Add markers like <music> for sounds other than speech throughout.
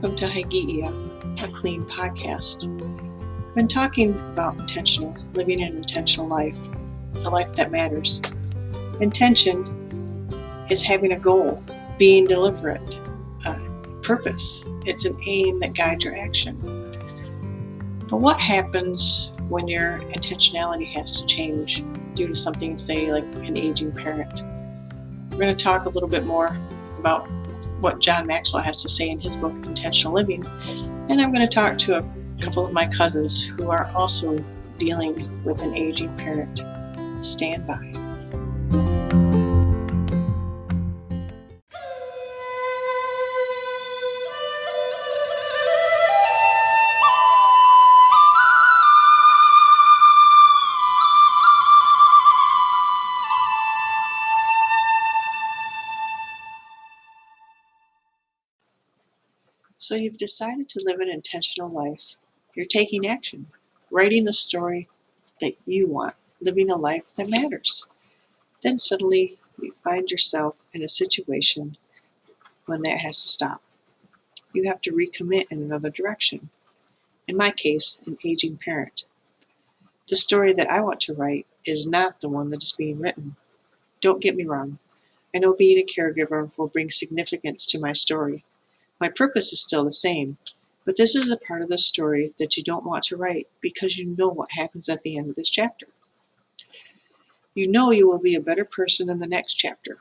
welcome to Hygeia, a clean podcast. I've been talking about intentional, living an intentional life, a life that matters. Intention is having a goal, being deliberate, uh, purpose. It's an aim that guides your action. But what happens when your intentionality has to change due to something, say, like an aging parent? We're going to talk a little bit more about what John Maxwell has to say in his book, Intentional Living. And I'm going to talk to a couple of my cousins who are also dealing with an aging parent. Stand by. So you've decided to live an intentional life. You're taking action, writing the story that you want, living a life that matters. Then suddenly you find yourself in a situation when that has to stop. You have to recommit in another direction. In my case, an aging parent. The story that I want to write is not the one that is being written. Don't get me wrong. I know being a caregiver will bring significance to my story. My purpose is still the same, but this is the part of the story that you don't want to write because you know what happens at the end of this chapter. You know you will be a better person in the next chapter.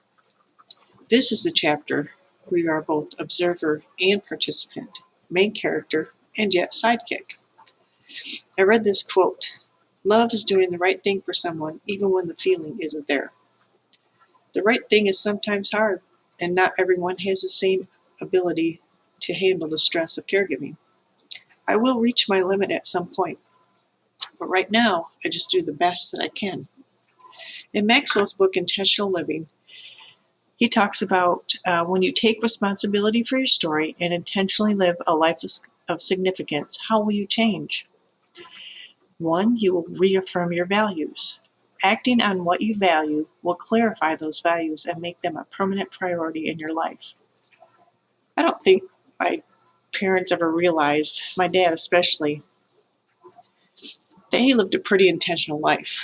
This is the chapter where you are both observer and participant, main character, and yet sidekick. I read this quote Love is doing the right thing for someone even when the feeling isn't there. The right thing is sometimes hard, and not everyone has the same ability to handle the stress of caregiving. I will reach my limit at some point, but right now I just do the best that I can. In Maxwell's book, Intentional Living, he talks about uh, when you take responsibility for your story and intentionally live a life of significance, how will you change? One, you will reaffirm your values. Acting on what you value will clarify those values and make them a permanent priority in your life. I don't think my parents ever realized, my dad especially, he lived a pretty intentional life.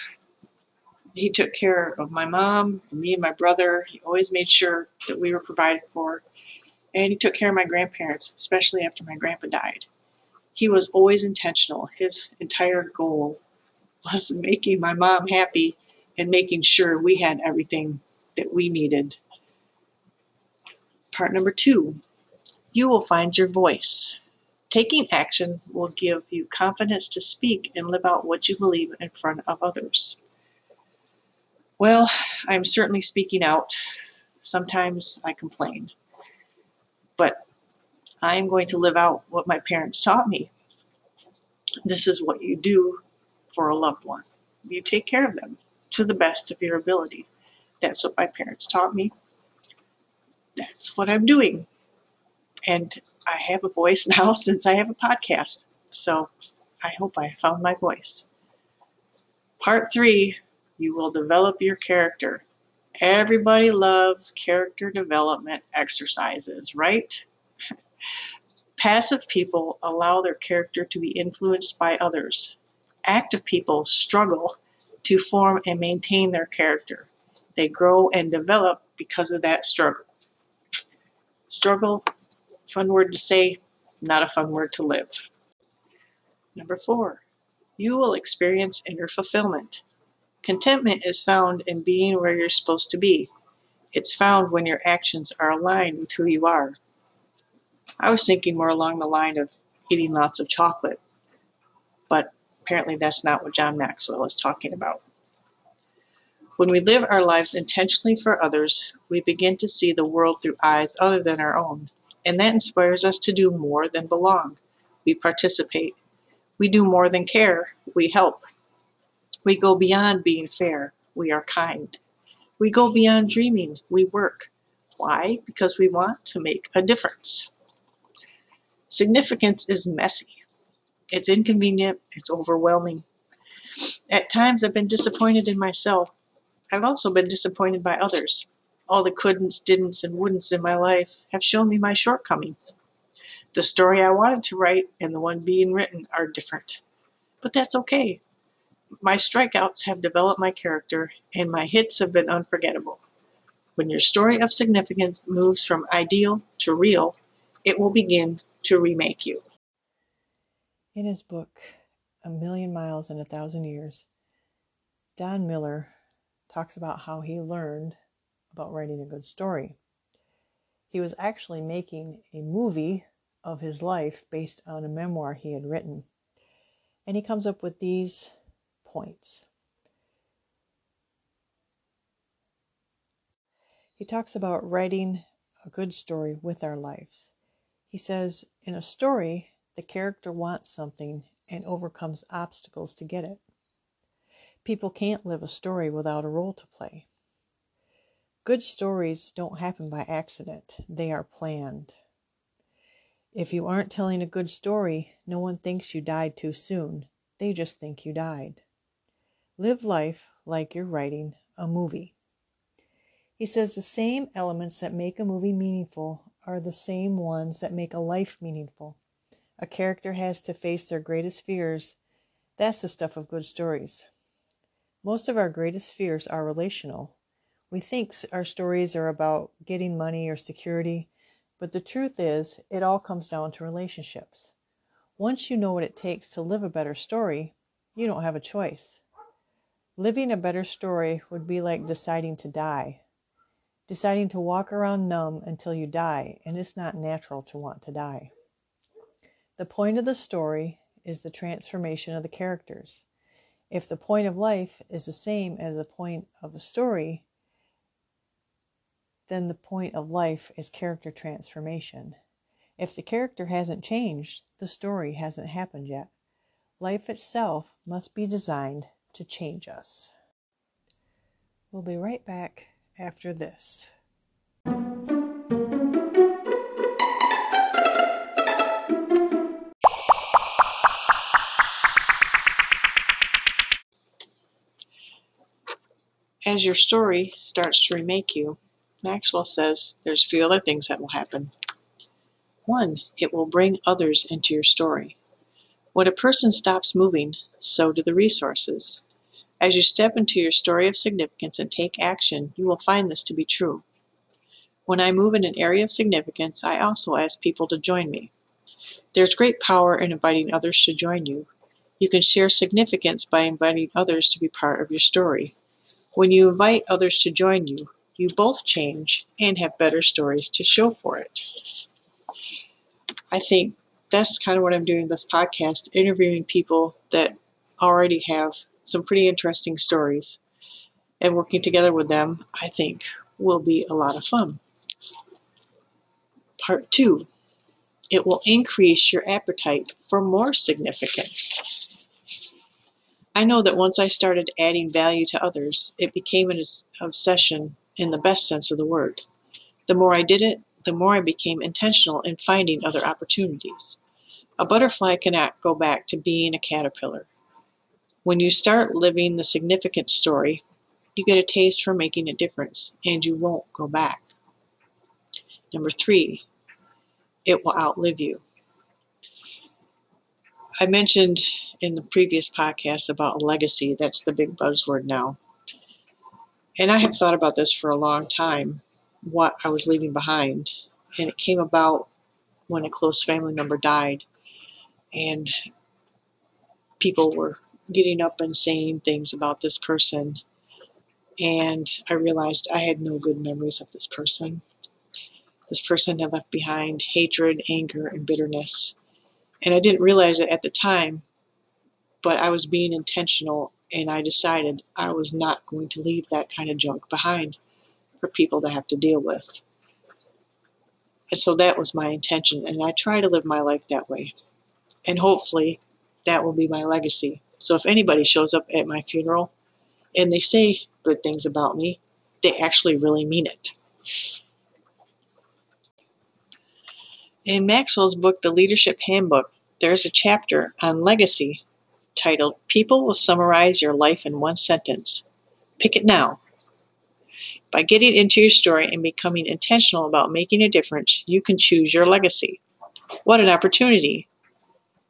He took care of my mom and me and my brother. He always made sure that we were provided for. And he took care of my grandparents, especially after my grandpa died. He was always intentional. His entire goal was <laughs> making my mom happy and making sure we had everything that we needed. Part number two you will find your voice. Taking action will give you confidence to speak and live out what you believe in front of others. Well, I'm certainly speaking out. Sometimes I complain. But I am going to live out what my parents taught me. This is what you do for a loved one. You take care of them to the best of your ability. That's what my parents taught me. That's what I'm doing and I have a voice <laughs> now since I have a podcast. So I hope I found my voice. Part three, you will develop your character. Everybody loves character development exercises, right? <laughs> Passive people allow their character to be influenced by others. Active people struggle to form and maintain their character. They grow and develop because of that struggle. Struggle Fun word to say, not a fun word to live. Number four, you will experience inner fulfillment. Contentment is found in being where you're supposed to be. It's found when your actions are aligned with who you are. I was thinking more along the line of eating lots of chocolate, but apparently that's not what John Maxwell is talking about. When we live our lives intentionally for others, we begin to see the world through eyes other than our own and that inspires us to do more than belong. We participate. We do more than care. We help. We go beyond being fair. We are kind. We go beyond dreaming. We work. Why? Because we want to make a difference. Significance is messy. It's inconvenient. It's overwhelming. At times, I've been disappointed in myself. I've also been disappointed by others. All the couldn'ts, didn'ts, and wouldn'ts in my life have shown me my shortcomings. The story I wanted to write and the one being written are different. But that's okay. My strikeouts have developed my character, and my hits have been unforgettable. When your story of significance moves from ideal to real, it will begin to remake you. In his book, A Million Miles in a Thousand Years, Don Miller talks about how he learned about writing a good story. He was actually making a movie of his life based on a memoir he had written. And he comes up with these points. He talks about writing a good story with our lives. He says, in a story, the character wants something and overcomes obstacles to get it. People can't live a story without a role to play. Good stories don't happen by accident, they are planned. If you aren't telling a good story, no one thinks you died too soon. They just think you died. Live life like you're writing a movie. He says the same elements that make a movie meaningful are the same ones that make a life meaningful. A character has to face their greatest fears. That's the stuff of good stories. Most of our greatest fears are relational. We think our stories are about getting money or security, but the truth is, it all comes down to relationships. Once you know what it takes to live a better story, you don't have a choice. Living a better story would be like deciding to die. Deciding to walk around numb until you die, and it's not natural to want to die. The point of the story is the transformation of the characters. If the point of life is the same as the point of a story, then the point of life is character transformation. If the character hasn't changed, the story hasn't happened yet. Life itself must be designed to change us. We'll be right back after this. As your story starts to remake you, Maxwell says there's a few other things that will happen. One, it will bring others into your story. When a person stops moving, so do the resources. As you step into your story of significance and take action, you will find this to be true. When I move in an area of significance, I also ask people to join me. There's great power in inviting others to join you. You can share significance by inviting others to be part of your story. When you invite others to join you, you both change and have better stories to show for it. I think that's kind of what I'm doing this podcast, interviewing people that already have some pretty interesting stories. And working together with them, I think, will be a lot of fun. Part two, it will increase your appetite for more significance. I know that once I started adding value to others, it became an obsession in the best sense of the word. The more I did it, the more I became intentional in finding other opportunities. A butterfly cannot go back to being a caterpillar. When you start living the significant story, you get a taste for making a difference and you won't go back. Number three, it will outlive you. I mentioned in the previous podcast about legacy. That's the big buzzword now. And I have thought about this for a long time, what I was leaving behind. And it came about when a close family member died. And people were getting up and saying things about this person. And I realized I had no good memories of this person. This person had left behind hatred, anger, and bitterness. And I didn't realize it at the time, but I was being intentional and I decided I was not going to leave that kind of junk behind for people to have to deal with. And so that was my intention, and I try to live my life that way. And hopefully, that will be my legacy. So if anybody shows up at my funeral and they say good things about me, they actually really mean it. In Maxwell's book, The Leadership Handbook, there's a chapter on legacy titled People Will Summarize Your Life in One Sentence. Pick it now. By getting into your story and becoming intentional about making a difference, you can choose your legacy. What an opportunity!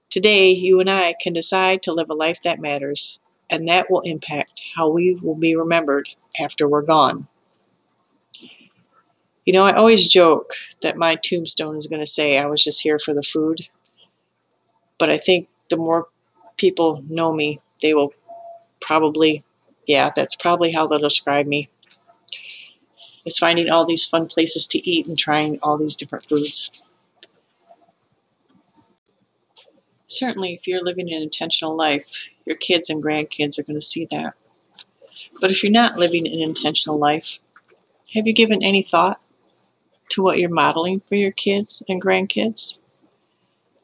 Today, you and I can decide to live a life that matters, and that will impact how we will be remembered after we're gone. You know, I always joke that my tombstone is going to say I was just here for the food. But I think the more people know me, they will probably, yeah, that's probably how they'll describe me. Is finding all these fun places to eat and trying all these different foods. Certainly, if you're living an intentional life, your kids and grandkids are going to see that. But if you're not living an intentional life, have you given any thought to what you're modeling for your kids and grandkids?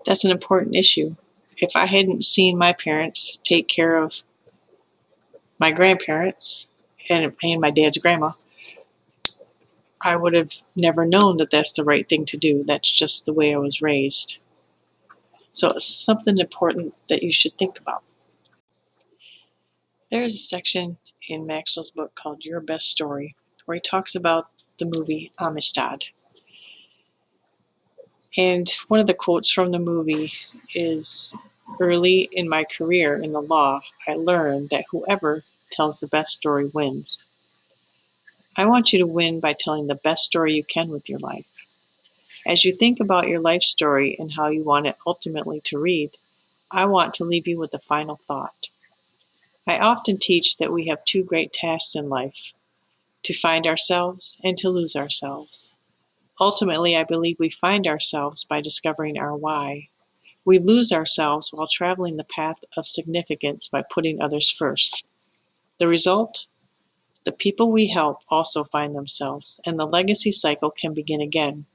That's an important issue. If I hadn't seen my parents take care of my grandparents and, and my dad's grandma, I would have never known that that's the right thing to do. That's just the way I was raised. So it's something important that you should think about. There's a section in Maxwell's book called Your Best Story where he talks about the movie Amistad. And one of the quotes from the movie is Early in my career in the law, I learned that whoever tells the best story wins. I want you to win by telling the best story you can with your life. As you think about your life story and how you want it ultimately to read, I want to leave you with a final thought. I often teach that we have two great tasks in life to find ourselves and to lose ourselves. Ultimately, I believe we find ourselves by discovering our why. We lose ourselves while traveling the path of significance by putting others first. The result? The people we help also find themselves, and the legacy cycle can begin again.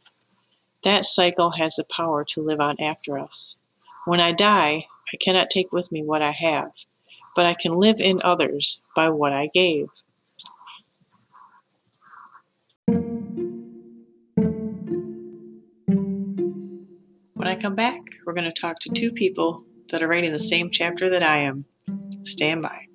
That cycle has the power to live on after us. When I die, I cannot take with me what I have, but I can live in others by what I gave. When I come back, we're going to talk to two people that are writing the same chapter that I am. Stand by.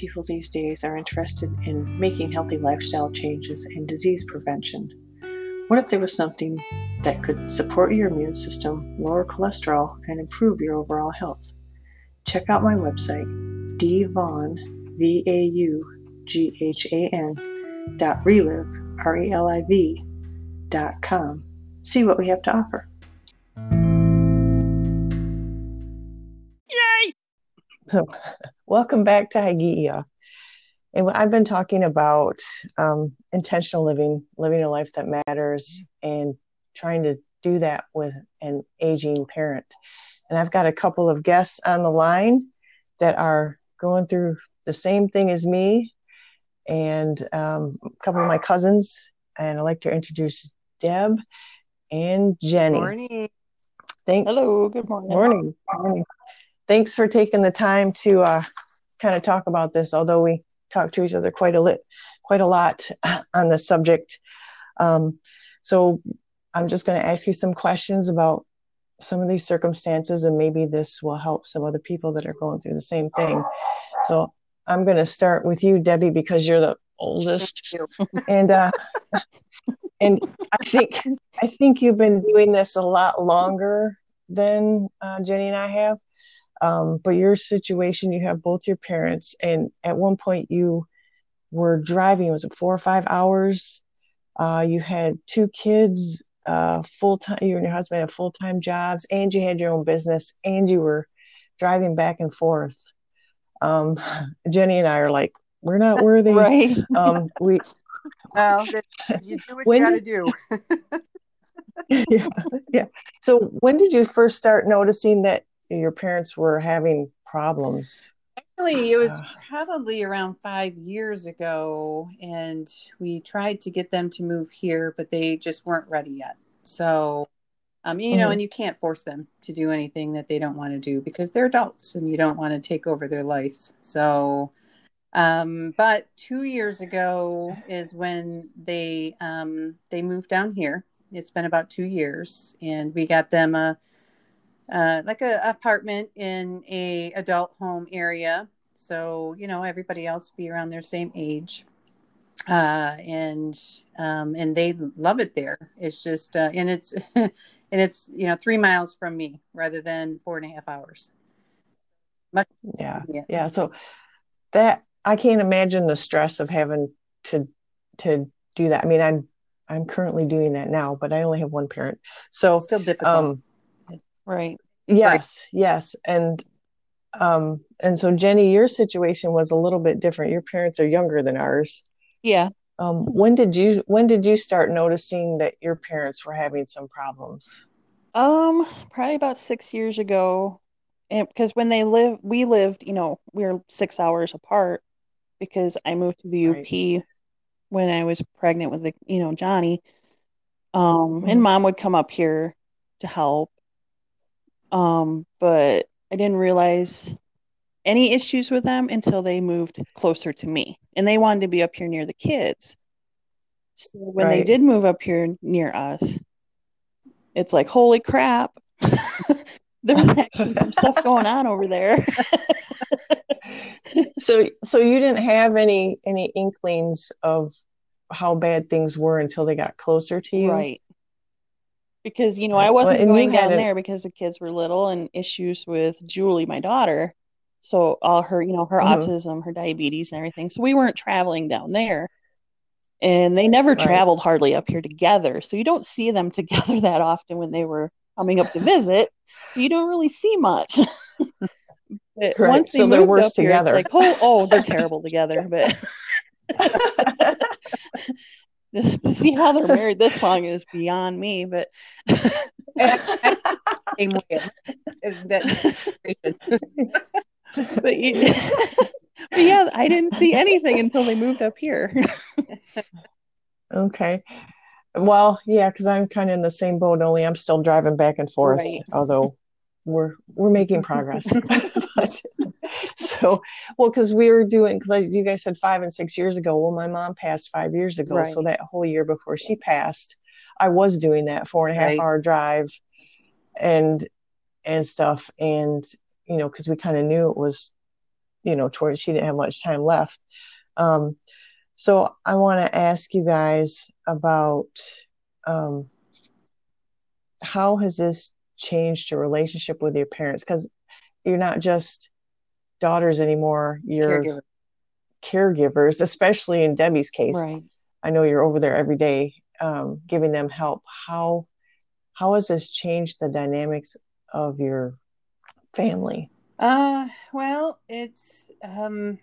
People these days are interested in making healthy lifestyle changes and disease prevention. What if there was something that could support your immune system, lower cholesterol, and improve your overall health? Check out my website, dvaughan, V-A-U-G-H-A-N, dot reliv, R-E-L-I-V, dot com. See what we have to offer. Yay! So Welcome back to Hygieia. And I've been talking about um, intentional living, living a life that matters, and trying to do that with an aging parent. And I've got a couple of guests on the line that are going through the same thing as me, and um, a couple of my cousins. And I'd like to introduce Deb and Jenny. Morning. Thank- Hello. Good morning. Morning. Morning thanks for taking the time to uh, kind of talk about this. Although we talk to each other quite a lit, quite a lot <laughs> on the subject. Um, so I'm just going to ask you some questions about some of these circumstances, and maybe this will help some other people that are going through the same thing. So I'm going to start with you, Debbie, because you're the oldest, <laughs> and uh, and I think I think you've been doing this a lot longer than uh, Jenny and I have. Um, but your situation, you have both your parents, and at one point you were driving. Was it four or five hours? Uh, you had two kids, uh, full time. You and your husband had full time jobs, and you had your own business, and you were driving back and forth. Um, <laughs> Jenny and I are like, we're not <laughs> worthy. right. Um, we. <laughs> Well, you do what when, you got to do. yeah, yeah. So, when did you first start noticing that your parents were having problems? Actually, it was uh, probably around five years ago, and we tried to get them to move here, but they just weren't ready yet. So, um, you mm-hmm. know, and you can't force them to do anything that they don't want to do because they're adults and you don't want to take over their lives. So, Um, but two years ago is when they um, they moved down here. It's been about two years, and we got them a uh, like a apartment in a adult home area. So you know everybody else be around their same age, uh, and um, and they love it there. It's just uh, and it's <laughs> and it's you know three miles from me rather than four and a half hours. Much- yeah, yeah, yeah. So that I can't imagine the stress of having to to do that. I mean, I'm I'm currently doing that now, but I only have one parent, so still difficult, um, right? Yes, right. yes, and um, and so Jenny, your situation was a little bit different. Your parents are younger than ours. Yeah. Um, when did you when did you start noticing that your parents were having some problems? Um, probably about six years ago, and because when they live, we lived, you know, we were six hours apart, because I moved to the right. UP when I was pregnant with the, you know, Johnny. Um, mm-hmm. and mom would come up here to help. Um, but I didn't realize any issues with them until they moved closer to me and they wanted to be up here near the kids. So when right. they did move up here near us, it's like, holy crap. <laughs> there was actually some stuff going on over there. <laughs> so so you didn't have any any inklings of how bad things were until they got closer to you right because you know i wasn't well, going down there because the kids were little and issues with julie my daughter so all her you know her mm-hmm. autism her diabetes and everything so we weren't traveling down there and they never right. traveled hardly up here together so you don't see them <laughs> together that often when they were coming up to visit so you don't really see much <laughs> right. once they so they're worse together. Here, like, oh, oh, they're <laughs> terrible together. But <laughs> to see how they're married this long is beyond me. But <laughs> same way. <laughs> but, you, but yeah, I didn't see anything until they moved up here. okay. Well, yeah, because I'm kind of in the same boat. Only I'm still driving back and forth. Right. Although we're we're making progress. but, <laughs> so, well, because we were doing because you guys said five and six years ago. Well, my mom passed five years ago, right. so that whole year before she passed, I was doing that four and a half right. hour drive, and and stuff, and you know, because we kind of knew it was, you know, towards she didn't have much time left. Um, so I want to ask you guys about um, how has this changed your relationship with your parents because you're not just daughters anymore you're Caregiver. caregivers especially in debbie's case right. i know you're over there every day um, giving them help how how has this changed the dynamics of your family uh well it's um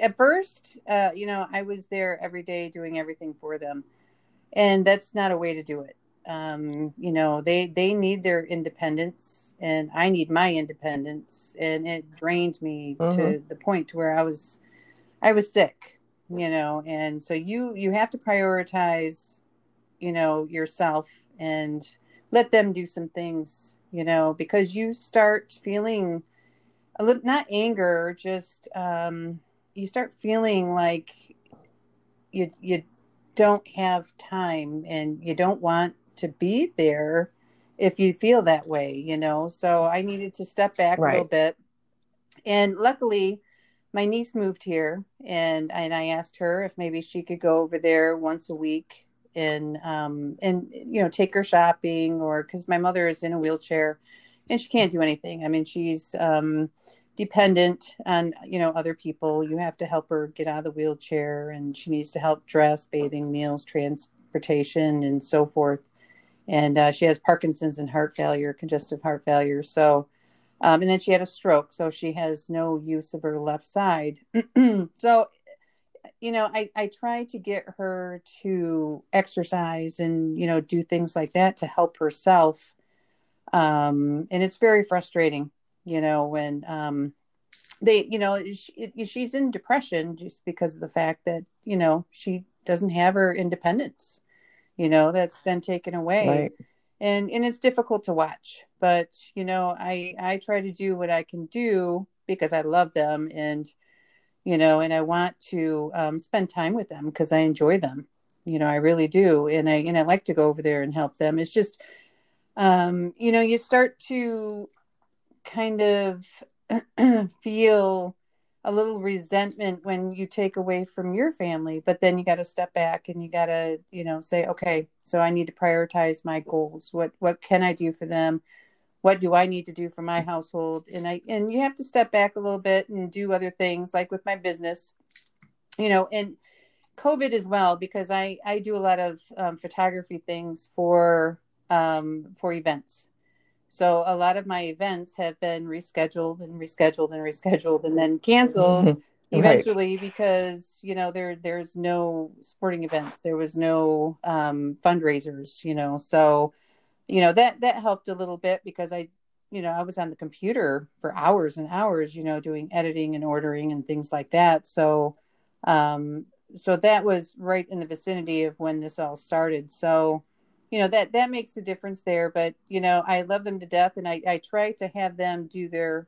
at first uh you know i was there every day doing everything for them and that's not a way to do it um, you know they they need their independence and i need my independence and it drained me to mm-hmm. the point to where i was i was sick you know and so you you have to prioritize you know yourself and let them do some things you know because you start feeling a little not anger just um you start feeling like you you don't have time and you don't want to be there if you feel that way, you know. So I needed to step back right. a little bit. And luckily, my niece moved here and and I asked her if maybe she could go over there once a week and um and you know take her shopping or cuz my mother is in a wheelchair and she can't do anything. I mean, she's um dependent on you know other people you have to help her get out of the wheelchair and she needs to help dress bathing meals transportation and so forth and uh, she has Parkinson's and heart failure, congestive heart failure. So, um, and then she had a stroke, so she has no use of her left side. <clears throat> so, you know, I I try to get her to exercise and you know do things like that to help herself. Um, and it's very frustrating, you know, when um, they, you know, she, she's in depression just because of the fact that you know she doesn't have her independence you know that's been taken away right. and and it's difficult to watch but you know i i try to do what i can do because i love them and you know, and I want to um, spend time with them because I enjoy them. You know, I really do, and I and I like to go over there and help them. It's just, um, you know, you start to kind of <clears throat> feel a little resentment when you take away from your family but then you got to step back and you got to you know say okay so i need to prioritize my goals. What what can i do for them? What do i need to do for my household? And i and you have to step back a little bit and do other things like with my business you know and covid as well because i i do a lot of um, photography things for um, for events so a lot of my events have been rescheduled and rescheduled and rescheduled and then canceled <laughs> right. eventually because you know there there's no sporting events, there was no um, fundraisers, you know. So you know that that helped a little bit because I you know I was on the computer for hours and hours, you know, doing editing and ordering and things like that. So um, so that was right in the vicinity of when this all started. So you know that that makes a difference there but you know i love them to death and i i try to have them do their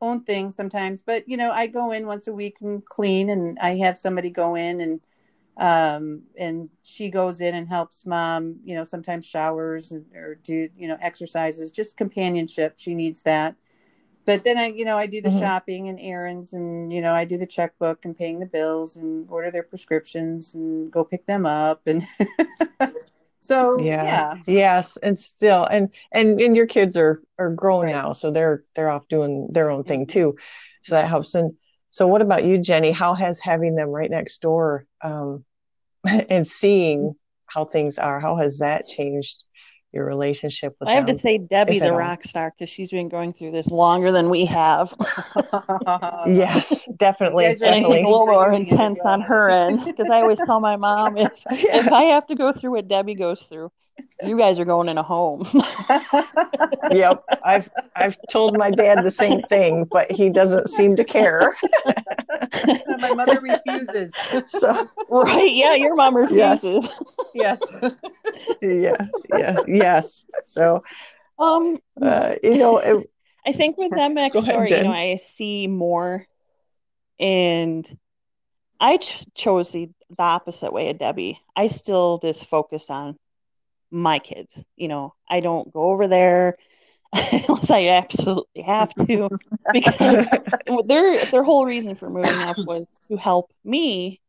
own thing sometimes but you know i go in once a week and clean and i have somebody go in and um and she goes in and helps mom you know sometimes showers or do you know exercises just companionship she needs that but then i you know i do the mm-hmm. shopping and errands and you know i do the checkbook and paying the bills and order their prescriptions and go pick them up and <laughs> So yeah. yeah. Yes. And still and and and your kids are are growing right. now. So they're they're off doing their own thing too. So that helps. And so what about you, Jenny? How has having them right next door um <laughs> and seeing how things are, how has that changed your relationship with I have to say Debbie's a rock star because she's been going through this longer than we have. <laughs> yes, definitely. And I think a little more intense on her end <laughs> because I always tell my mom if <laughs> if I have to go through what Debbie goes through, you guys are going in a home. <laughs> yep. I've I've told my dad the same thing, but he doesn't seem to care. <laughs> my mother refuses. So right, yeah, your mom refuses. Yes. yes. yeah. Yeah. Yes. So um uh, you know it, I think with them next ahead, you know, I see more and I ch- chose the, the opposite way of Debbie. I still just focus on my kids. You know, I don't go over there <laughs> unless I absolutely have to <laughs> because their their whole reason for moving up was to help me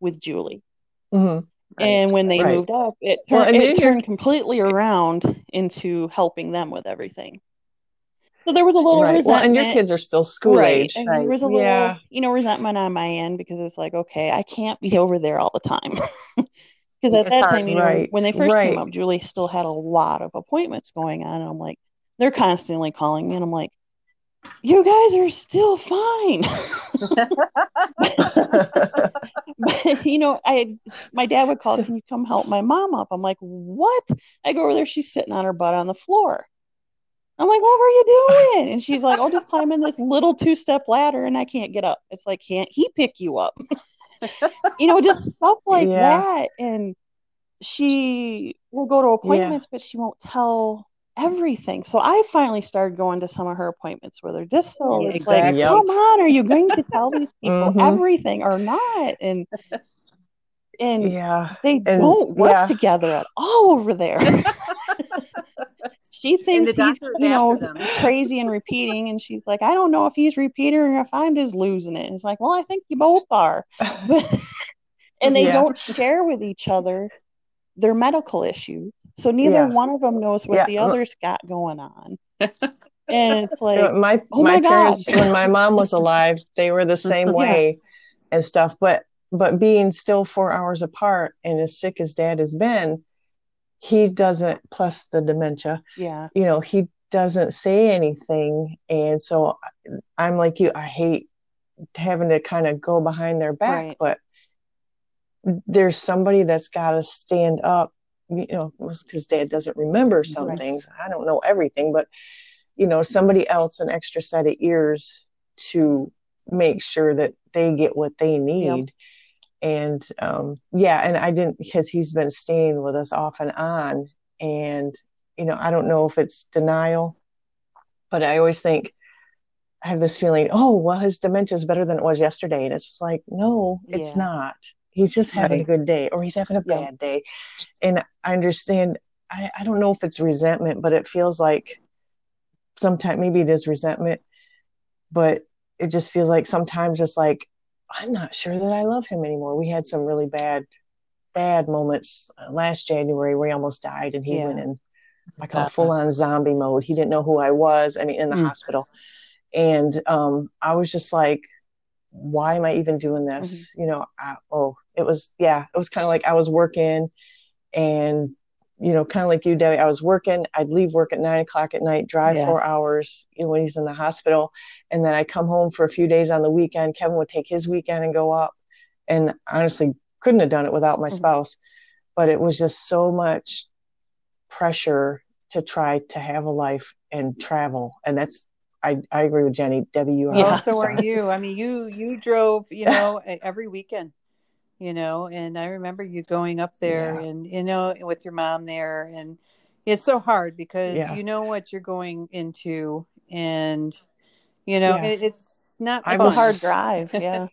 with Julie. Mm-hmm. Right. And when they right. moved up, it, tur- well, it turned completely around into helping them with everything. So there was a little right. resentment. Well, and your kids are still school right. age. And there was a little, yeah. you know, resentment on my end because it's like, okay, I can't be over there all the time. <laughs> Because at that time, you know, right, when they first right. came up, Julie still had a lot of appointments going on. And I'm like, they're constantly calling me, and I'm like, you guys are still fine. <laughs> but, you know, I my dad would call, can you come help my mom up? I'm like, what? I go over there, she's sitting on her butt on the floor. I'm like, what were you doing? And she's like, I'll just climb in this little two step ladder and I can't get up. It's like, can't he pick you up? <laughs> <laughs> you know, just stuff <laughs> like yeah. that. And she will go to appointments, yeah. but she won't tell everything. So I finally started going to some of her appointments where they're just so it's exactly. like, come on, are you going to tell these <laughs> people mm-hmm. everything or not? And and yeah, they and, don't work yeah. together at all over there. She thinks he's you know <laughs> crazy and repeating and she's like i don't know if he's repeating or if i'm just losing it. And it's like well i think you both are. <laughs> <laughs> And they yeah. don't share with each other their medical issues so neither yeah. one of them knows what yeah. the oh. other's got going on. And it's like my oh my, my parents when my mom was alive they were the same way and stuff but but being still four hours apart and as sick as dad has been he doesn't plus the dementia. Yeah. You know he doesn't say anything. And so i'm like you i hate having to kind of go behind their back right. but there's somebody that's got to stand up you know because dad doesn't remember some right. things. I don't know everything but you know somebody else an extra set of ears to make sure that they get what they need. yep and um, yeah and i didn't because he's been staying with us off and on and you know i don't know if it's denial but i always think I have this feeling, oh, well, his dementia is better than it was yesterday. And it's like, no, it's Yeah. not. He's just having a good day or he's having a Yeah. bad day. And I understand, I, I don't know if it's resentment, but it feels like sometimes maybe it is resentment, but it just feels like sometimes just like, I'm not sure that I love him anymore. We had some really bad, bad moments uh, last January where he almost died and he Yeah. went in, I call full on zombie mode. He didn't know who I was and in the Mm. hospital. And um, I was just like, why am I even doing this? You know, I, oh, it was, yeah, it was kind of like I was working and, you know, kind of like you, Debbie, I was working. I'd leave work at nine o'clock at night, drive Yeah. four hours you know, when he's in the hospital. And then I come home for a few days on the weekend. Kevin would take his weekend and go up. And honestly, couldn't have done it without my Mhm. spouse. But it was just so much pressure to try to have a life and travel. And that's, I, I agree with Jenny. Debbie, you <laughs> are. Yeah. So are you. I mean, you you drove, you <laughs> know, every weekend, you know, and I remember you going up there Yeah. and you know with your mom there, and it's so hard because Yeah. you know what you're going into, and you know Yeah. it, it's not It's a hard <laughs> drive. Yeah.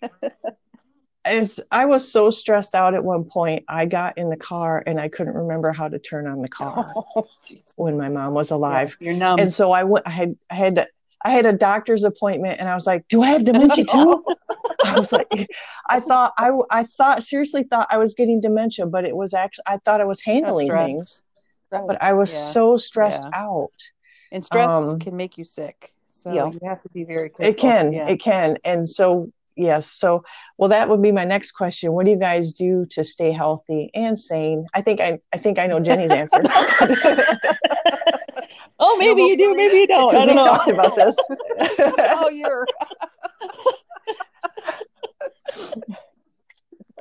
as I was so stressed out at one point, I got in the car and I couldn't remember how to turn on the car <laughs> Oh, when my mom was Yeah, alive. you're numb. And so I went I had I had to, I had a doctor's appointment and I was like, "Do I have dementia too?" <laughs> <laughs> I was like I thought I I thought seriously thought I was getting dementia, but it was actually I thought I was handling stress. things, but I was Yeah. so stressed Yeah. out. and stress um, can make you sick, so Yeah. you have to be very careful. It can, Yeah. it can. And so yes, so well that would be my next question. What do you guys do to stay healthy and sane? I think I I think I know Jenny's answer. <laughs> oh, maybe you do, maybe you don't. I Because we don't know. talked about this. <laughs> oh, you're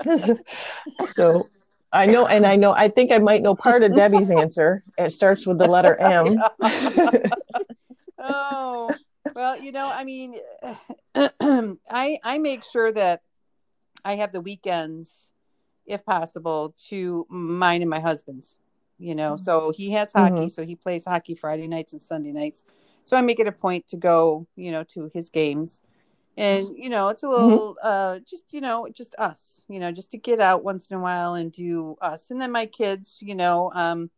<laughs> so I know, and I know, I think I might know part of Debbie's answer. It starts with the letter <laughs> M. oh well you know i mean <clears throat> i i make sure that i have the weekends if possible to mine and my husband's you know so he has hockey Mhm. so he plays hockey friday nights and sunday nights so i make it a point to go you know to his games and you know it's a little uh just you know just us you know just to get out once in a while and do us and then my kids you know um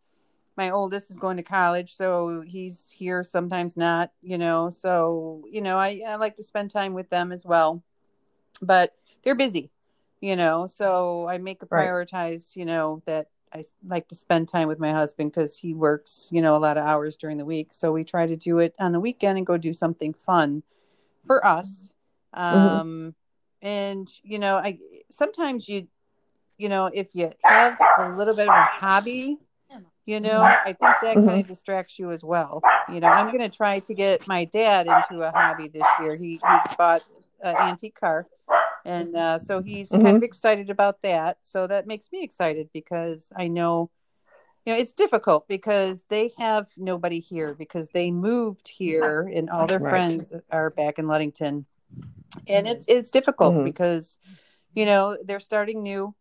my oldest is going to college so he's here sometimes not you know so you know I, I like to spend time with them as well but they're busy you know so i make a Right. prioritize you know that i like to spend time with my husband because he works you know a lot of hours during the week. So we try to do it on the weekend and go do something fun for us. Um and you know i sometimes you you know if you have a little bit of a hobby you know i think that kind of distracts you as well. You know i'm going to try to get my dad into a hobby this year. He, he bought an antique car and uh, so he's kind of excited about that. So that makes me excited because i know you know it's difficult because they have nobody here because they moved here and all their Right. friends are back in ludington. And it's it's difficult Mhm. because you know they're starting new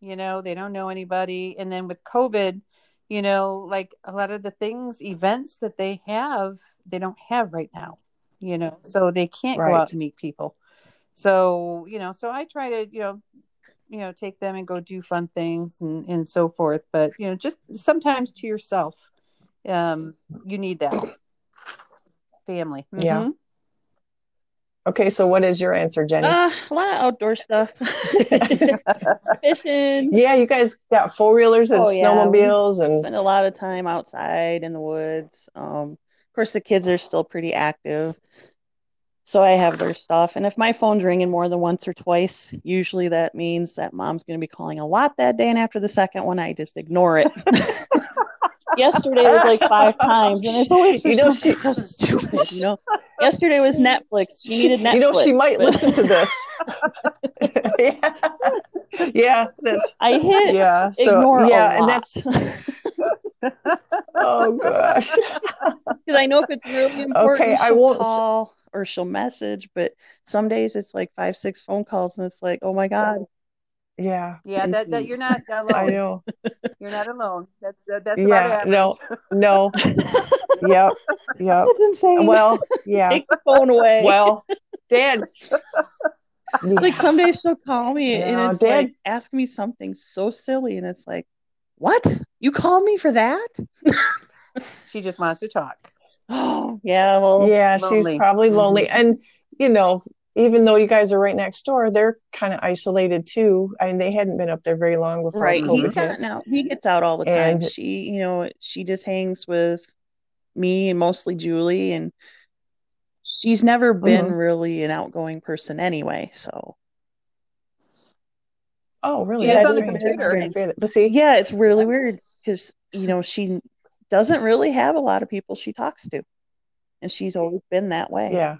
you know they don't know anybody. And then with covid you know like a lot of the things events that they have they don't have right now you know so they can't go out and meet people so you know so i try to you know you know take them and go do fun things and and so forth but you know just sometimes to yourself um you need that family Yeah. Mhm. Okay, so what is your answer, Jenny? Uh, a lot of outdoor stuff. <laughs> <laughs> Fishing. yeah, you guys got four wheelers and Oh, yeah, snowmobiles and Spend a lot of time outside in the woods. Um, of course, the kids are still pretty active. So I have their stuff. And if my phone's ringing more than once or twice, usually that means that mom's going to be calling a lot that day. And after the second one, I just ignore it. <laughs> Yesterday was like five times, and it's always for You know, something so <laughs> stupid. You know, <laughs> yesterday was Netflix. She needed Netflix. you know she might but listen to this. yeah. yeah, that's I hit yeah. So ignore yeah, and that's oh gosh. because I know if it's really important, Okay, I won't call or she'll message. But some days it's like five, six phone calls, and it's like, oh my god, Yeah. yeah that, that you're not <laughs> alone. I know. you're not alone that's that, that's Yeah, no, no. <laughs> Yep. Yep. That's insane. Well, yeah. take the phone away. Well, Dad. like some days she'll call me No, and it's Dad- like ask me something so silly, and it's like, what? You called me for that? She just wants to talk. Oh, <gasps> yeah. Well, yeah, lonely. she's probably lonely. And, you know, even though you guys are right next door, they're kind of isolated too. I mean, they hadn't been up there very long before right. COVID He's hit. gotten out. He gets out all the time. She, you know, she just hangs with me and mostly Julie, and she's never been Mhm. really an outgoing person anyway. So Oh, really? She is on the computer. But see, yeah, it's really weird because you know she doesn't really have a lot of people she talks to, and she's always been that way. Yeah.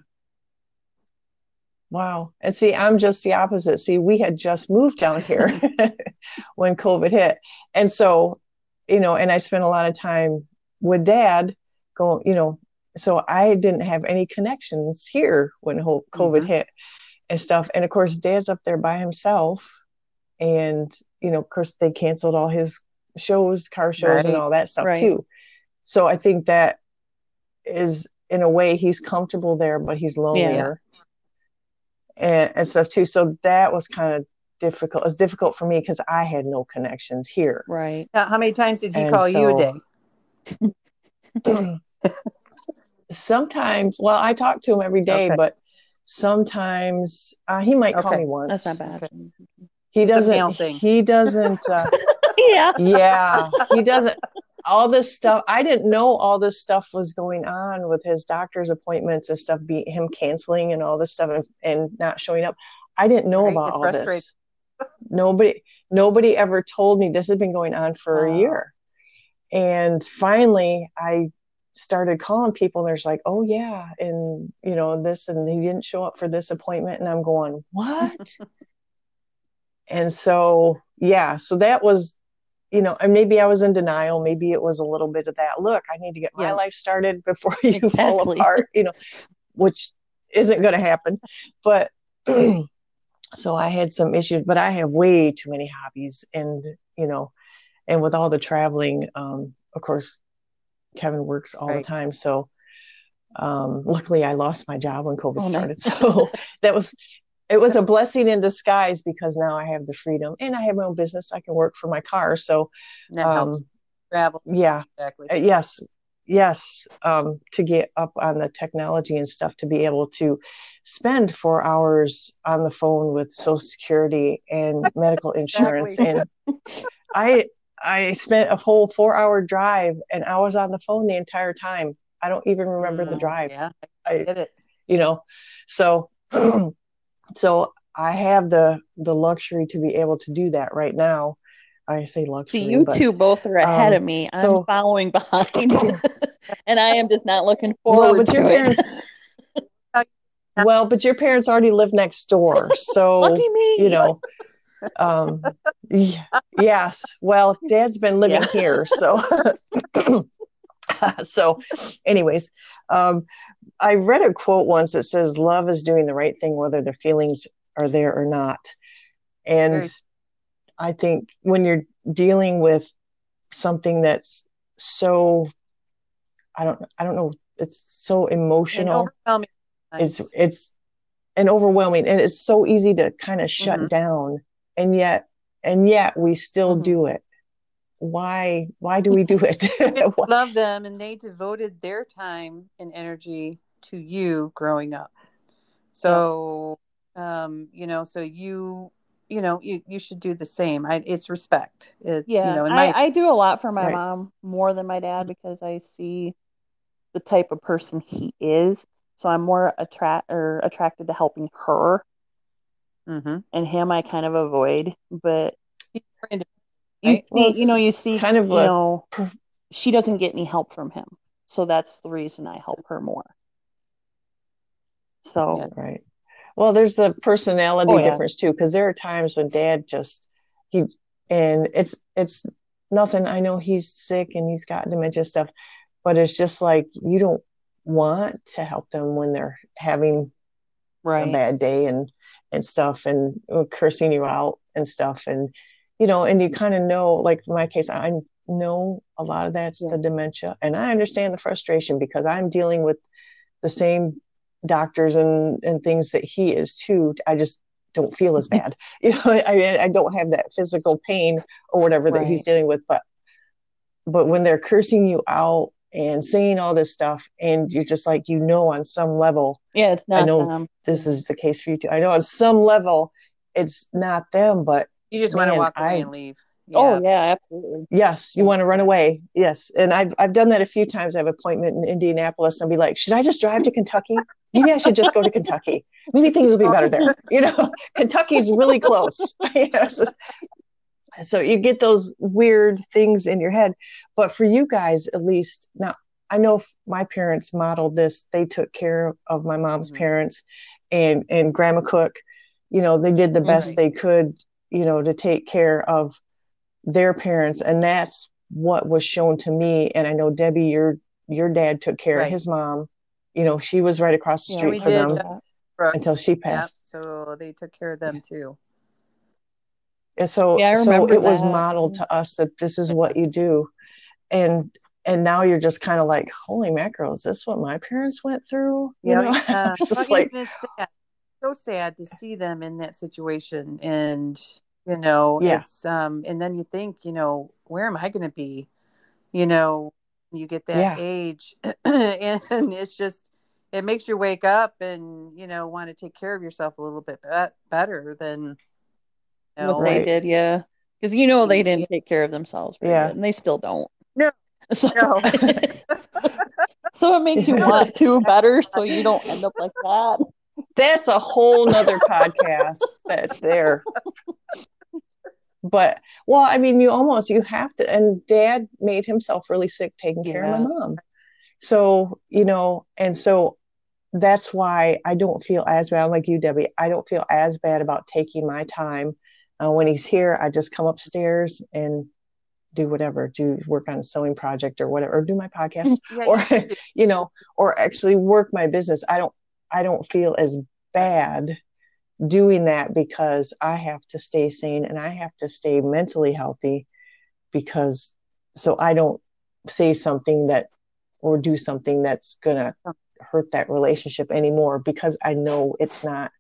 Wow. And see, I'm just the opposite. See, we had just moved down here <laughs> when COVID hit. And so, you know, and I spent a lot of time with dad going, you know, so I didn't have any connections here when COVID Mhm. hit and stuff. And of course, dad's up there by himself. And, you know, of course, they canceled all his shows, car shows, and all that stuff Right. too. So I think that is, in a way, he's comfortable there, but he's lonelier and, and stuff too. So that was kind of difficult. It's difficult for me because I had no connections here. Right. Now, how many times did he And call you a day? <laughs> sometimes, well, I talk to him every day, Okay. but sometimes uh, he might call Okay. me once. That's not bad. He doesn't. He doesn't. Uh, <laughs> yeah. yeah, he doesn't. All this stuff. I didn't know all this stuff was going on with his doctor's appointments and stuff. Be him canceling and all this stuff and, and not showing up. I didn't know Right, about all this. <laughs> Nobody, nobody ever told me this had been going on for Wow. a year. And finally, I started calling people, and there's like, "Oh yeah," and you know this, and he didn't show up for this appointment, and I'm going, "What?" <laughs> and so yeah, so that was, you know, and maybe I was in denial. Maybe it was a little bit of that. Look, I need to get my Yeah. life started before <laughs> you fall apart. You know, which isn't going to happen, but. <clears throat> so I had some issues, but I have way too many hobbies, and you know, and with all the traveling, um, of course, Kevin works all the time. So, um, luckily, I lost my job when COVID Oh, started. nice. <laughs> So that was, it was a blessing in disguise because now I have the freedom and I have my own business. I can work for my car. So, That um, helps. Travel. yeah, Exactly. uh, yes, yes, um, to get up on the technology and stuff to be able to spend four hours on the phone with Social Security and <laughs> medical insurance, and I I spent a whole four hour drive, and I was on the phone the entire time. I don't even remember the Mm, drive. Yeah, I, did it. you know, so <clears throat> so I have the the luxury to be able to do that right now. I say luxury, See, you but, two both are ahead um, of me. I'm so- following behind, <laughs> <laughs> and I am just not looking well, forward but your parents. <laughs> well, but your parents already live next door, so Lucky me. you know. Um, yes. Well, Dad's been living Yeah. here, so <laughs> so. Anyways, um, I read a quote once that says, "Love is doing the right thing, whether the feelings are there or not." And I think when you're dealing with something that's so, I don't, I don't know, it's so emotional it's it's and overwhelming and it's so easy to kind of shut Mhm. down and yet and yet we still Mhm. do it why why do we do it <laughs> <laughs> love them and they devoted their time and energy to you growing up so um you know so you you know you, you should do the same I, it's respect it, Yeah, you know in my I, I do a lot for my Right. mom more than my dad because I see the type of person he is. So I'm more attract or attracted to helping her, Mhm. and him I kind of avoid. But He's more into- you Right. see, Well, you know, you see, kind of you a know, she doesn't get any help from him, so that's the reason I help her more. So Yeah. right well there's the personality Oh, yeah. difference too because there are times when dad just he and it's it's nothing i know he's sick and he's got dementia stuff but it's just like you don't want to help them when they're having a bad day and and stuff and uh, cursing you out and stuff and you know and you kind of know like in my case i'm know a lot of that's Yeah. the dementia. And I understand the frustration because I'm dealing with the same doctors and, and things that he is too. I just don't feel as <laughs> bad. You know, <laughs> I, I don't have that physical pain or whatever that he's dealing with. But but when they're cursing you out and saying all this stuff, and you're just like, you know, on some level, Yeah, it's not know them. this is the case for you too. I know on some level it's not them, but You just want to walk away I- and leave. Oh yeah, absolutely. yes, you want to run away. Yes. And I've I've done that a few times. I have an appointment in Indianapolis and I'll be like, should I just drive to Kentucky? Maybe I should just go to Kentucky. Maybe things will be better there. You know, <laughs> Kentucky's really close. <laughs> You know, so, so you get those weird things in your head. But for you guys, at least now I know if my parents modeled this. They took care of my mom's Mhm. parents and and grandma cook. You know, they did the best Right. they could, you know, to take care of their parents. And that's what was shown to me. And I know Debbie, your your dad took care Right. of his mom. You know, she was right across the Yeah, street we for them that. Brooks. until she Yeah, passed. so they took care of them too. And so Yeah, so remember it was modeled to us that this is what you do. And and now you're just kind of like, holy mackerel, is this what my parents went through? You Yeah, know, <laughs> yeah. it's just like, and it's sad. So sad to see them in that situation, and you know, Yeah. it's um, and then you think, you know, where am I going to be? You know, you get that Yeah. age, <clears throat> and it's just it makes you wake up and you know want to take care of yourself a little bit be- better than you know, they did, yeah. Because you know they didn't take care of themselves, Yeah. and they still don't. No. <laughs> So, No. <laughs> so it makes you <laughs> want to better, so you don't end up like that. That's a whole nother podcast <laughs> that there. But well, I mean, you almost you have to. And Dad made himself really sick taking care of my mom. So you know, and so that's why I don't feel as bad. I'm like you, Debbie. I don't feel as bad about taking my time. Uh, when he's here, I just come upstairs and do whatever, do work on a sewing project or whatever, or do my podcast <laughs> Yeah, or <laughs> you know or actually work my business i don't i don't feel as bad doing that because i have to stay sane and i have to stay mentally healthy because so i don't say something that or do something that's gonna hurt that relationship anymore because i know it's not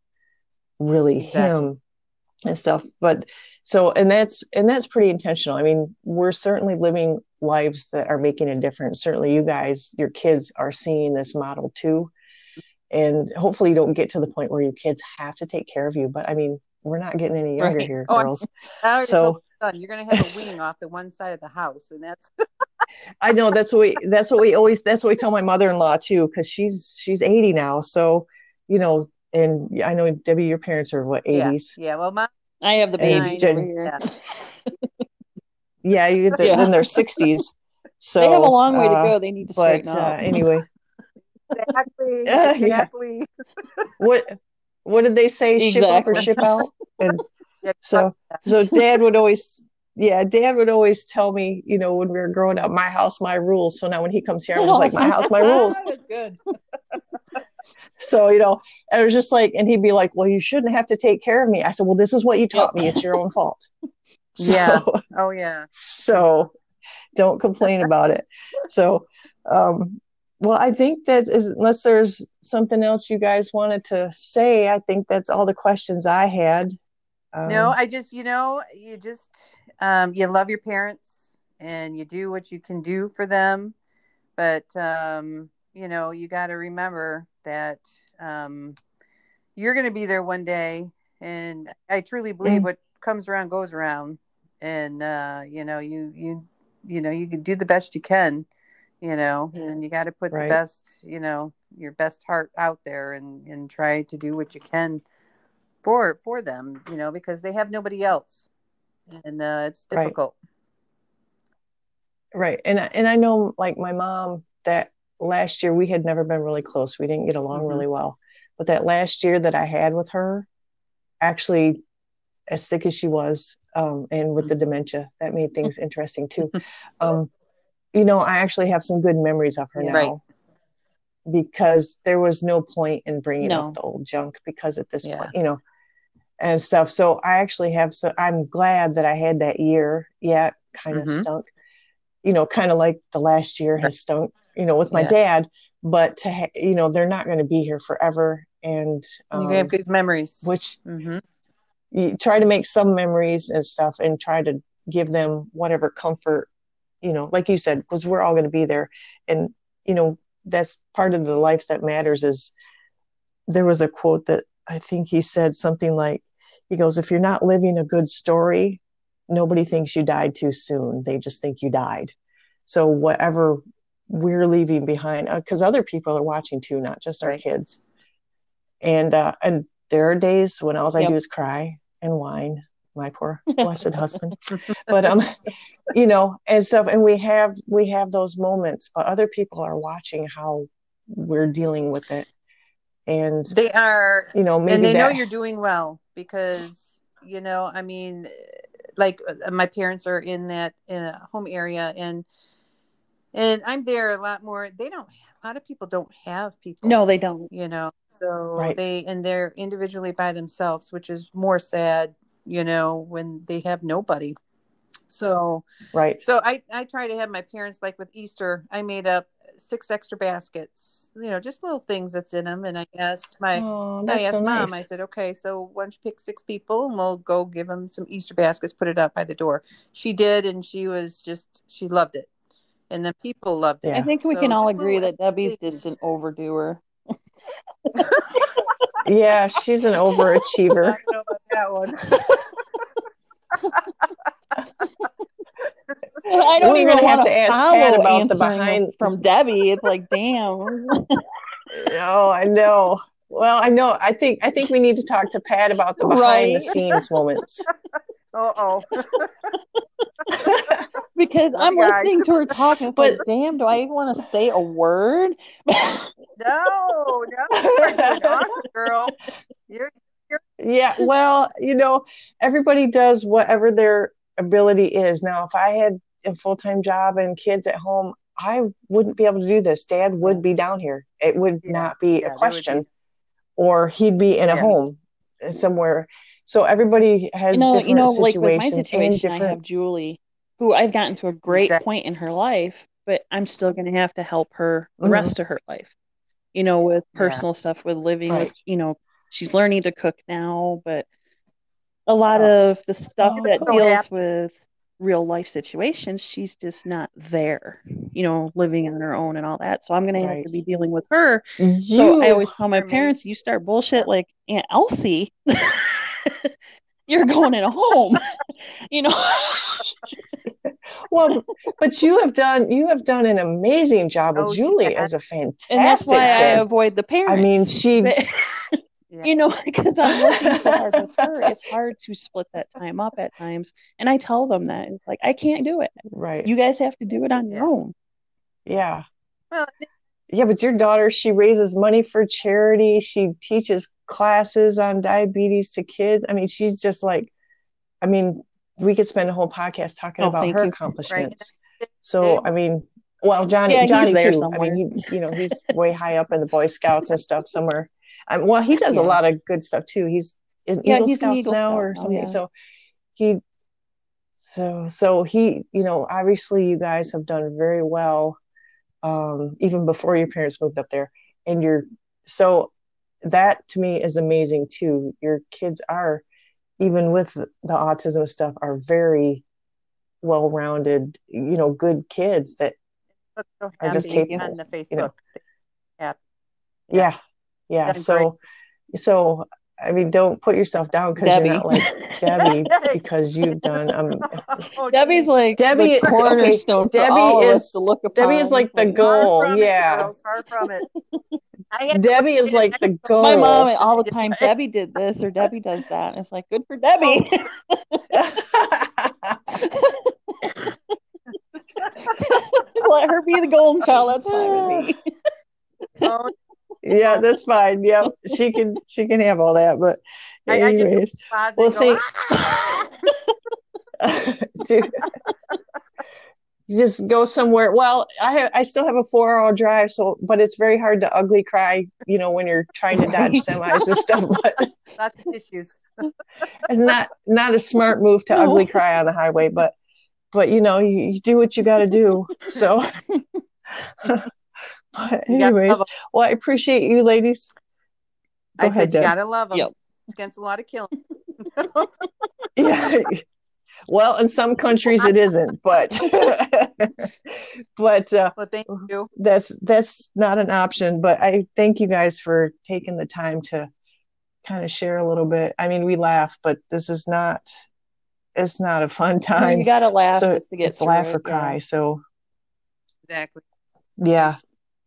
really Exactly. him and stuff. But so and that's and that's pretty intentional. I mean we're certainly living lives that are making a difference. Certainly you guys your kids are seeing this model too and hopefully you don't get to the point where your kids have to take care of you but i mean we're not getting any younger Right. here Oh, girls <laughs> So- told you're going to have a <laughs> wing off the one side of the house, and that's i know that's what we that's what we always that's what we tell my mother-in-law too because she's she's 80 now so you know and i know debbie your parents are what 80s yeah, yeah. Well, my I have the baby Jen- yeah. yeah you <laughs> get the, Yeah. in their 60s so they have a long way to uh, go. They need to but straighten uh, up. anyway exactly, Yeah, <laughs> yeah. exactly. what what did they say ship up or ship out <laughs> and so so dad would always yeah dad would always tell me you know when we were growing up my house my rules so now when he comes here i'm just like my house my rules <laughs> good. so you know and it was just like and he'd be like well you shouldn't have to take care of me i said well this is what you taught me it's your own fault so, Yeah. Oh yeah. so don't complain about it so um well i think that is unless there's something else you guys wanted to say i think that's all the questions i had. Um, no, I just you know you just um, you love your parents and you do what you can do for them, but um, you know you got to remember that um, you're going to be there one day, and I truly believe Mm. what comes around goes around, and uh, you know you you you know you can do the best you can, you know, and you got to put Right. the best you know your best heart out there and and try to do what you can for for them you know because they have nobody else. And uh, it's difficult. Right. And I- and i know like my mom that last year we had never been really close. We didn't get along Mhm. really well. But that last year that i had with her actually as sick as she was um, and with the dementia that made things interesting too. <laughs> Um, you know i actually have some good memories of her Yeah. now Right. because there was no point in bringing No. up the old junk because at this Yeah. point you know and stuff so i actually have so i'm glad that i had that year yeah kind of Mhm. stunk you know, kind of like the last year has stunk, you know, with my yeah. dad, but to, ha- you know, they're not going to be here forever. And um, you have good memories, which mm-hmm. you try to make some memories and stuff and try to give them whatever comfort, you know, like you said, because we're all going to be there. And, you know, that's part of the life that matters is there was a quote that I think he said something like, he goes, if you're not living a good story, nobody thinks you died too soon. They just think you died. So whatever we're leaving behind, because uh, other people are watching too, not just our right. kids. And uh, and there are days when all I do is cry and whine. My poor blessed husband, but um, <laughs> you know, and stuff. And we have we have those moments, but other people are watching how we're dealing with it, and they are, you know, and they that... know you're doing well because you know, I mean, like uh, my parents are in that in a home area and and I'm there a lot more. They don't. A lot of people don't have people. No, they don't. You know, so right. they and they're individually by themselves, which is more sad. You know, when they have nobody. So right. So I I try to have my parents like with Easter. I made up six extra baskets. You know, just little things that's in them. And I asked my oh, I asked so mom. Nice. I said, okay, so why don't you pick six people and we'll go give them some Easter baskets, put it up by the door. She did, and she was just she loved it and the people loved it. I think we so can all agree that Debbie's things. just an overdoer. <laughs> yeah, she's an overachiever. <laughs> I that one. <laughs> I don't We're even gonna have to ask Pat about the behind from Debbie. It's like, damn. <laughs> oh, I know. Well, I know. I think I think we need to talk to Pat about the behind right? the scenes moments. <laughs> Uh oh. because I'm guys. listening to her talking, but like, damn, do I even want to say a word? no, no, you're awesome, girl. You're, you're... Yeah, well, you know, everybody does whatever their ability is. Now, if I had a full time job and kids at home, I wouldn't be able to do this. Dad would be down here. It would yeah. not be yeah, a question, be... or he'd be in a home somewhere so everybody has you know, different you know, situations like with my situation, different... I have Julie, who I've gotten to a great exactly. point in her life, but I'm still going to have to help her the mm-hmm. rest of her life. You know, with personal yeah. stuff, with living, right. with you know, she's learning to cook now, but a lot oh. of the stuff oh, that so deals happy. with real life situations, she's just not there, you know, living on her own and all that. So I'm going right. to have to be dealing with her. You so mm-hmm. I always tell my parents, you start bullshit like Aunt Elsie. <laughs> you're going in a home <laughs> you know <laughs> well but you have done you have done an amazing job with oh, julie yeah. as a fantastic and that's why kid. i avoid the parents i mean she but, yeah. you know <laughs> because i'm working so hard with her it's <laughs> hard to split that time up at times and i tell them that it's like i can't do it right you guys have to do it on your own yeah well yeah but your daughter she raises money for charity she teaches classes on diabetes to kids. I mean, she's just like, I mean, we could spend a whole podcast talking oh, about her you. accomplishments. Right. So, I mean, well, Johnny, yeah, Johnny too. Somewhere. I mean, he, you know, he's way high up in the Boy Scouts and stuff somewhere. Um, well, he does yeah. a lot of good stuff too. He's in yeah, Eagle Scouts Eagle now Scout. or oh, something. Oh, so he, so so he, you know, obviously you guys have done very well, um, even before your parents moved up there, and you're so that to me is amazing too. Your kids are, even with the autism stuff, are very well rounded, you know, good kids that so are just capable. On the Facebook you know? Yeah. Yeah. Yeah. So, so I mean, don't put yourself down because you're not like Debbie because you've done. Um, <laughs> oh, Debbie's like Debbie the cornerstone. Okay. Debbie is Debbie is like the goal. Yeah, it, far from it. <laughs> Debbie is like the goal. My mom all the time. Debbie did this or Debbie does that. And it's like good for Debbie. <laughs> Let her be the golden child. That's fine with me. Yeah, that's fine. Yeah, <laughs> she can she can have all that. But anyways, I, I well, think. Ah! <laughs> just go somewhere. Well, I have, I still have a four hour drive, so but it's very hard to ugly cry, you know, when you're trying to dodge semis and stuff. <laughs> But lots of issues. it's not not a smart move to ugly cry on the highway, but but you know, you, you do what you got to do. So, but You anyways, well, I appreciate you, ladies. Go I ahead, said you Deb. gotta love them. Yep. Against a lot of killing. Yeah. Well, in some countries it isn't, but <laughs> but uh, Well, thank you. that's that's not an option. But I thank you guys for taking the time to kind of share a little bit. I mean, we laugh, but this is not it's not a fun time. you gotta laugh so just to get it's laugh it, or yeah. cry. So Exactly. yeah,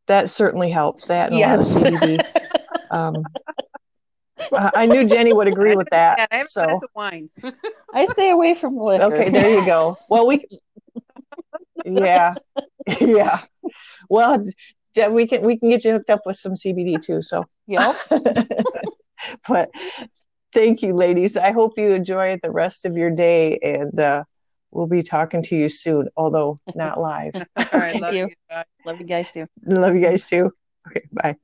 that certainly helps. That and Yes. a lot of CBD. <laughs> Um, I I knew Jenny would agree with Yeah, that. I have a So glass of wine. <laughs> I stay away from liquor. okay, there you go. Well, we <laughs> yeah, yeah. Well, Deb, we can we can get you hooked up with some CBD too. So, yeah. but thank you, ladies. I hope you enjoy the rest of your day, and uh, we'll be talking to you soon, although not <laughs> live. All right, Thank love you. you. Love you guys too. Love you guys too. Okay, bye.